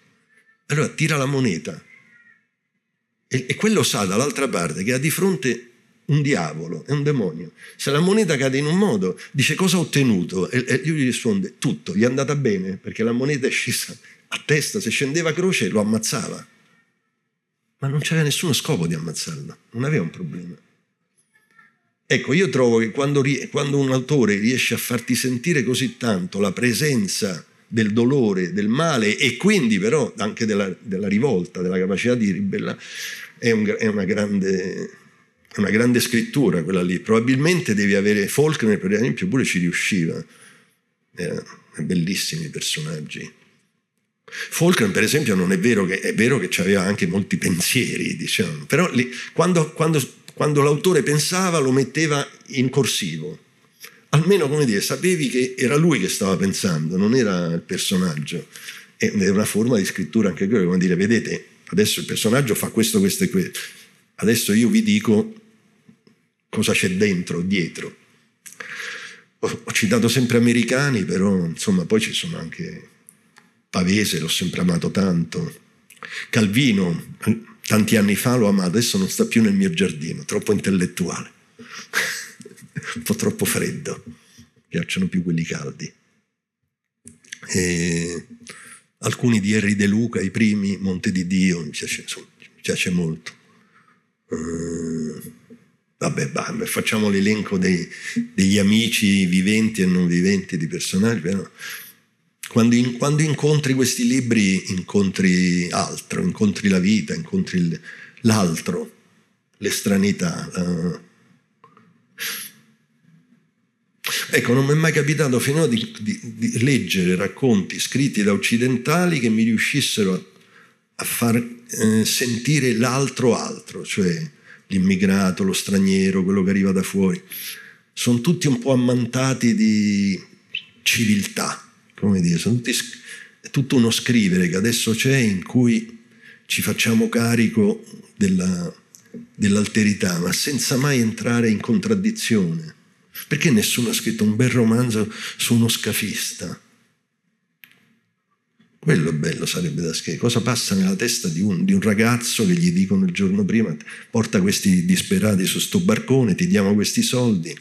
Allora tira la moneta e, quello sa dall'altra parte che ha di fronte un diavolo, è un demonio. Se la moneta cade in un modo, dice cosa ha ottenuto? E lui gli risponde tutto, gli è andata bene perché la moneta è scesa a testa, se scendeva a croce lo ammazzava. Ma non c'era nessuno scopo di ammazzarlo, non aveva un problema. Ecco, io trovo che quando, quando un autore riesce a farti sentire così tanto la presenza del dolore, del male e quindi però anche della, della rivolta, della capacità di ribellare, è, un, è una grande una grande scrittura quella lì. Probabilmente devi avere Faulkner, per esempio, pure ci riusciva. Erano bellissimi personaggi. Faulkner, per esempio, non è vero che, è vero che aveva anche molti pensieri, diciamo, però lì, quando, quando, quando l'autore pensava lo metteva in corsivo. Almeno, come dire, sapevi che era lui che stava pensando, non era il personaggio. È una forma di scrittura anche quella, come dire, vedete, adesso il personaggio fa questo, questo e questo. Adesso io vi dico cosa c'è dentro, dietro. Ho, ho citato sempre americani, però insomma poi ci sono anche Pavese, l'ho sempre amato tanto. Calvino, tanti anni fa l'ho amato, adesso non sta più nel mio giardino, troppo intellettuale, un po' troppo freddo, piacciono più quelli caldi. E alcuni di Henry De Luca, i primi, Monte di Dio, mi piace, insomma, mi piace molto. Uh, Vabbè, bah, facciamo l'elenco dei, degli amici viventi e non viventi di personaggi. Però quando, in, quando, incontri questi libri, incontri altro, incontri la vita, incontri l'altro, l'estranità. Uh. Ecco, non mi è mai capitato finora di, di, di, leggere racconti scritti da occidentali che mi riuscissero a, a far eh, sentire l'altro altro, cioè l'immigrato, lo straniero, quello che arriva da fuori. Sono tutti un po' ammantati di civiltà, come dire, sono tutti, è tutto uno scrivere che adesso c'è in cui ci facciamo carico della, dell'alterità, ma senza mai entrare in contraddizione. Perché nessuno ha scritto un bel romanzo su uno scafista? Quello bello sarebbe da scrivere. Cosa passa nella testa di un, di un, ragazzo che gli dicono il giorno prima porta questi disperati su sto barcone, ti diamo questi soldi.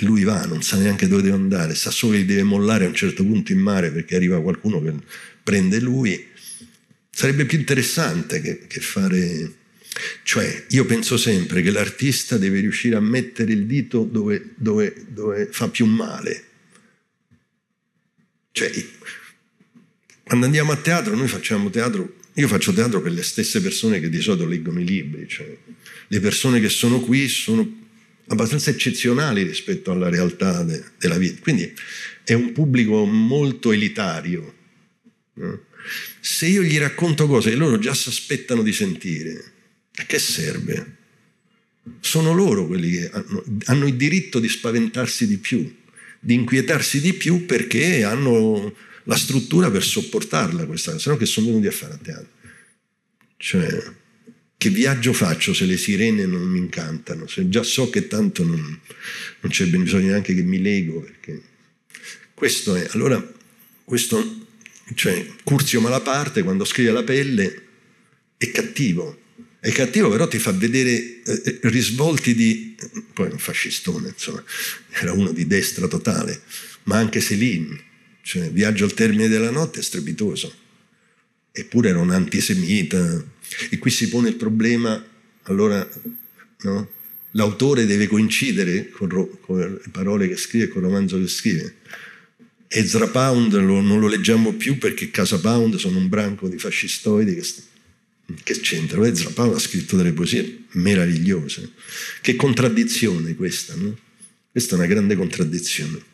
E lui va, non sa neanche dove deve andare, sa solo che deve mollare a un certo punto in mare perché arriva qualcuno che prende lui. Sarebbe più interessante che, che fare... Cioè, io penso sempre che l'artista deve riuscire a mettere il dito dove, dove, dove fa più male. Cioè, quando andiamo a teatro, noi facciamo teatro, io faccio teatro per le stesse persone che di solito leggono i libri, cioè le persone che sono qui sono abbastanza eccezionali rispetto alla realtà de, della vita, quindi è un pubblico molto elitario. No? Se io gli racconto cose che loro già si aspettano di sentire, a che serve? Sono loro quelli che hanno, hanno il diritto di spaventarsi di più, di inquietarsi di più perché hanno la struttura per sopportarla questa cosa, se no che sono venuti a fare a teatro. Cioè, che viaggio faccio se le sirene non mi incantano? Se già so che tanto non, non c'è bisogno neanche che mi lego, perché questo è, allora, questo, cioè, Curzio Malaparte quando scrive La pelle è cattivo, è cattivo però ti fa vedere eh, eh risvolti di, poi è un fascistone, insomma, era uno di destra totale, ma anche Céline, cioè, Viaggio al termine della notte è strepitoso. Eppure era un antisemita. E qui si pone il problema, allora, no? L'autore deve coincidere con, con, le parole che scrive, con il romanzo che scrive. Ezra Pound lo, non lo leggiamo più perché Casa Pound sono un branco di fascistoidi che, che c'entrano. Ezra Pound ha scritto delle poesie meravigliose. Che contraddizione questa, no? Questa è una grande contraddizione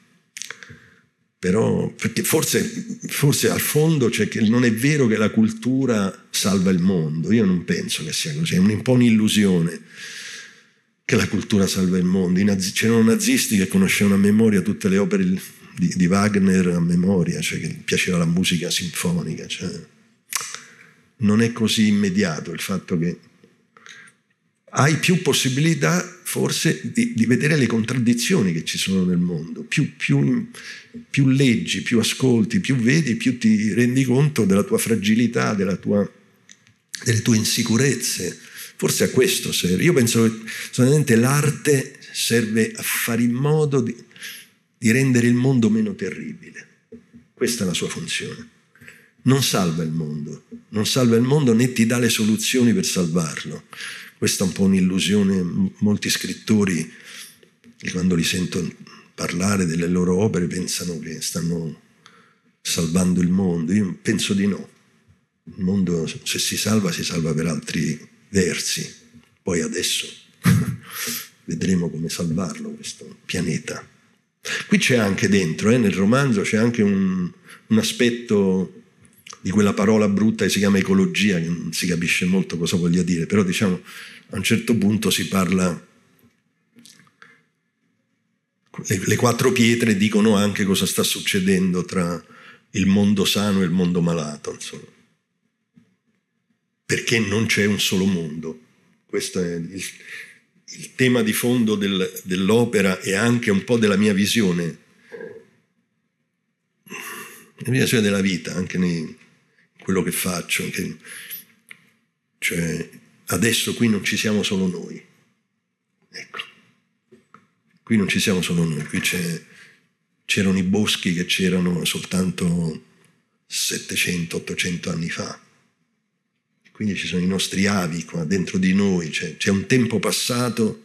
però perché forse, forse al fondo c'è che non è vero che la cultura salva il mondo, io non penso che sia così, è un po' un'illusione. che la cultura salva il mondo. Nazi- c'erano nazisti che conoscevano a memoria tutte le opere di, di Wagner a memoria, cioè che piaceva la musica sinfonica. Cioè. Non è così immediato il fatto che hai più possibilità forse di, di, vedere le contraddizioni che ci sono nel mondo. Più, più, più, leggi, più ascolti, più vedi, più ti rendi conto della tua fragilità, della tua, delle tue insicurezze. Forse a questo serve. Io penso che solamente l'arte serve a fare in modo di, di rendere il mondo meno terribile. Questa è la sua funzione. Non salva il mondo, non salva il mondo né ti dà le soluzioni per salvarlo questa è un po' un'illusione, molti scrittori quando li sento parlare delle loro opere pensano che stanno salvando il mondo. Io penso di no. Il mondo se si salva si salva per altri versi. Poi adesso vedremo come salvarlo questo pianeta. Qui c'è anche dentro, eh, nel romanzo, c'è anche un, un aspetto di quella parola brutta che si chiama ecologia, che non si capisce molto cosa voglia dire, però diciamo a un certo punto si parla, le, le quattro pietre dicono anche cosa sta succedendo tra il mondo sano e il mondo malato, insomma. Perché non c'è un solo mondo. Questo è il, il tema di fondo del, dell'opera e anche un po' della mia visione, la mia visione della vita, anche nei, quello che faccio. Anche, cioè, adesso qui non ci siamo solo noi. Ecco, qui non ci siamo solo noi, qui c'erano i boschi che c'erano soltanto 700-800 anni fa. Quindi ci sono i nostri avi qua dentro di noi, c'è, c'è un tempo passato,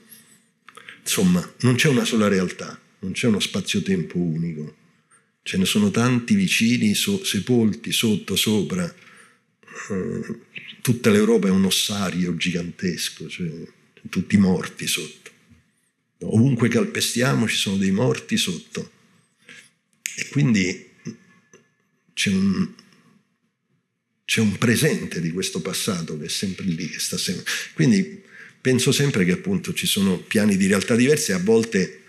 insomma, non c'è una sola realtà, non c'è uno spazio-tempo unico Ce ne sono tanti vicini, so, sepolti sotto, sopra. Uh, tutta l'Europa è un ossario gigantesco, cioè, tutti morti sotto. Ovunque calpestiamo ci sono dei morti sotto. E quindi c'è un, c'è un presente di questo passato che è sempre lì, che sta sempre. Quindi penso sempre che appunto ci sono piani di realtà diversi e a volte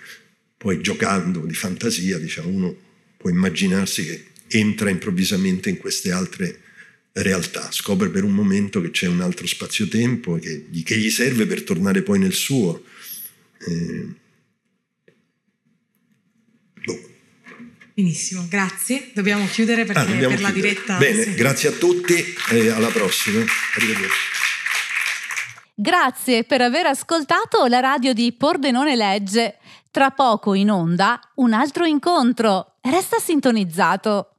poi giocando di fantasia, diciamo, uno può immaginarsi che entra improvvisamente in queste altre realtà, scopre per un momento che c'è un altro spazio-tempo che, che gli serve per tornare poi nel suo. Eh, boh. Benissimo, grazie. Dobbiamo chiudere perché ah, dobbiamo per chiudere. la diretta. Bene, sì. grazie a tutti e alla prossima. Arrivederci. Grazie per aver ascoltato la radio di Pordenone Legge. Tra poco in onda un altro incontro. Resta sintonizzato.